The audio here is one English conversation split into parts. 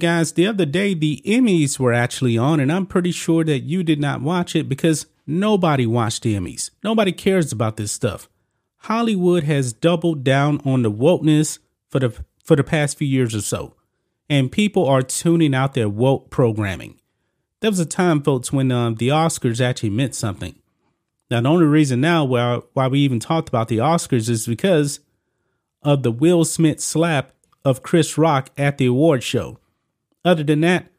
Guys, the other day the Emmys were actually on, and I'm pretty sure that you did not watch it because nobody watched the Emmys. Nobody cares about this stuff. Hollywood has doubled down on the wokeness for the for the past few years or so, and people are tuning out their woke programming. There was a time, folks, when um, the Oscars actually meant something. Now, the only reason now why, why we even talked about the Oscars is because of the Will Smith slap of Chris Rock at the award show. Other than that,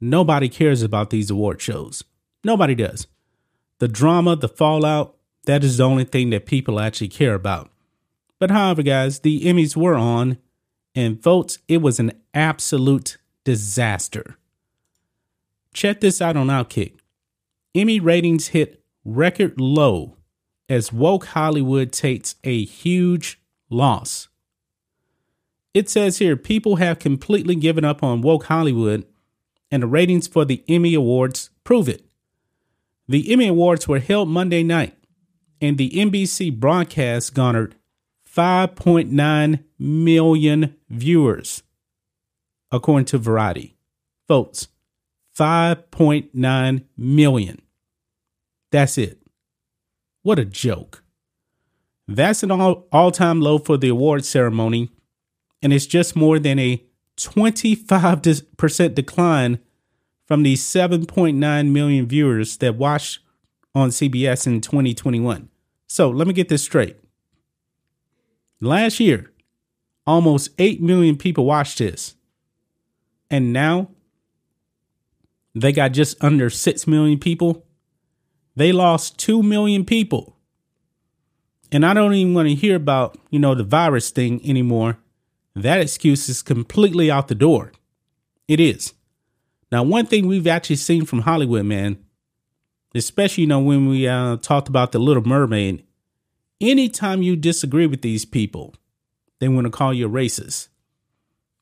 nobody cares about these award shows. Nobody does. The drama, the fallout, that is the only thing that people actually care about. But however, guys, the Emmys were on, and votes, it was an absolute disaster. Check this out on Outkick. Emmy ratings hit record low as woke Hollywood takes a huge loss. It says here people have completely given up on woke Hollywood, and the ratings for the Emmy Awards prove it. The Emmy Awards were held Monday night, and the NBC broadcast garnered 5.9 million viewers, according to Variety. Folks, 5.9 million. That's it. What a joke. That's an all, all-time low for the award ceremony and it's just more than a 25% decline from the 7.9 million viewers that watched on CBS in 2021. So let me get this straight. Last year, almost 8 million people watched this. And now they got just under 6 million people. They lost 2 million people. And I don't even want to hear about, you know, the virus thing anymore that excuse is completely out the door. It is. Now, one thing we've actually seen from Hollywood, man, especially you know when we uh, talked about the Little Mermaid, anytime you disagree with these people, they want to call you a racist.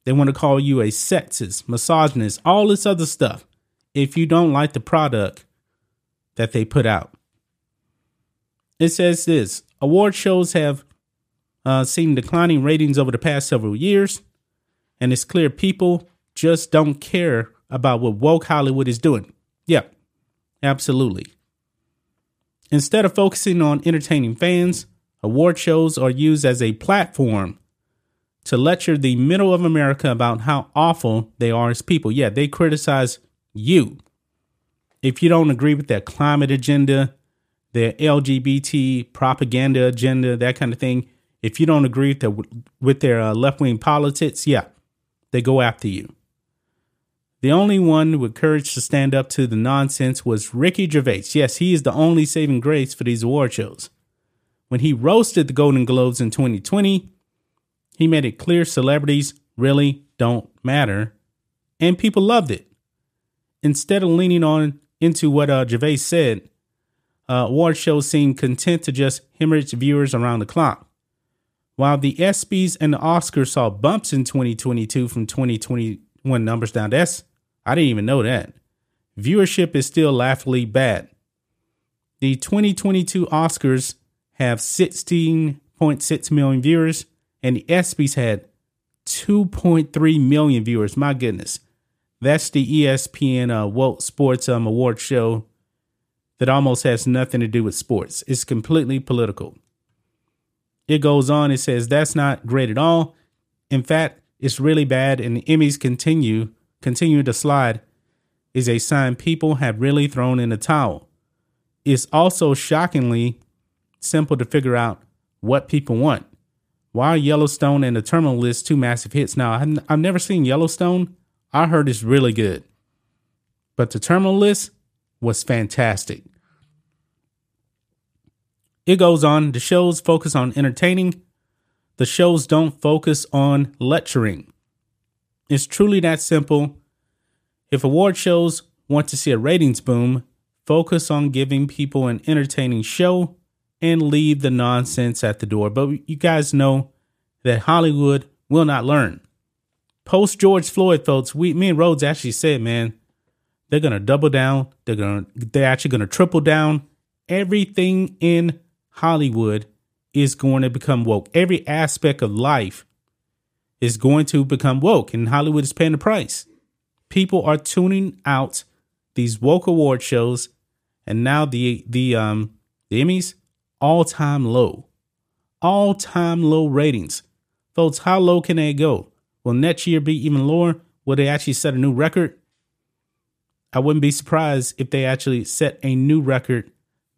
They want to call you a sexist, misogynist, all this other stuff. If you don't like the product that they put out, it says this: award shows have uh, seen declining ratings over the past several years, and it's clear people just don't care about what woke Hollywood is doing. Yeah, absolutely. Instead of focusing on entertaining fans, award shows are used as a platform to lecture the middle of America about how awful they are as people. Yeah, they criticize you. If you don't agree with their climate agenda, their LGBT propaganda agenda, that kind of thing, if you don't agree with their, with their uh, left wing politics, yeah, they go after you. The only one with courage to stand up to the nonsense was Ricky Gervais. Yes, he is the only saving grace for these award shows. When he roasted the Golden Globes in 2020, he made it clear celebrities really don't matter, and people loved it. Instead of leaning on into what uh, Gervais said, uh, award shows seemed content to just hemorrhage viewers around the clock. While the ESPYs and the Oscars saw bumps in 2022 from 2021 numbers down, that's I didn't even know that. Viewership is still laughably bad. The 2022 Oscars have 16.6 million viewers, and the ESPYs had 2.3 million viewers. My goodness. That's the ESPN uh, World Sports um, Award show that almost has nothing to do with sports. It's completely political. It goes on, it says that's not great at all. In fact, it's really bad and the Emmys continue continue to slide is a sign people have really thrown in the towel. It's also shockingly simple to figure out what people want. Why are Yellowstone and the Terminal List two massive hits? Now, I've never seen Yellowstone. I heard it's really good. But the terminal list was fantastic. It goes on, the shows focus on entertaining. The shows don't focus on lecturing. It's truly that simple. If award shows want to see a ratings boom, focus on giving people an entertaining show and leave the nonsense at the door. But you guys know that Hollywood will not learn. Post George Floyd, folks, we me and Rhodes actually said, man, they're gonna double down. They're gonna they're actually gonna triple down. Everything in Hollywood is going to become woke. Every aspect of life is going to become woke, and Hollywood is paying the price. People are tuning out these woke award shows, and now the the um the Emmys all time low, all time low ratings, folks. How low can they go? Will next year be even lower? Will they actually set a new record? I wouldn't be surprised if they actually set a new record.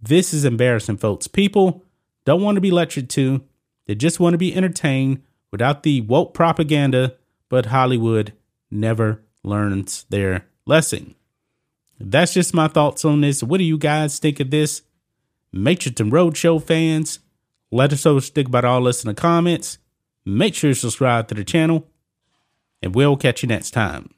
This is embarrassing, folks. People don't want to be lectured to. They just want to be entertained without the woke propaganda, but Hollywood never learns their lesson. That's just my thoughts on this. What do you guys think of this? And Roadshow fans, let us know you think about all this in the comments. Make sure you subscribe to the channel, and we'll catch you next time.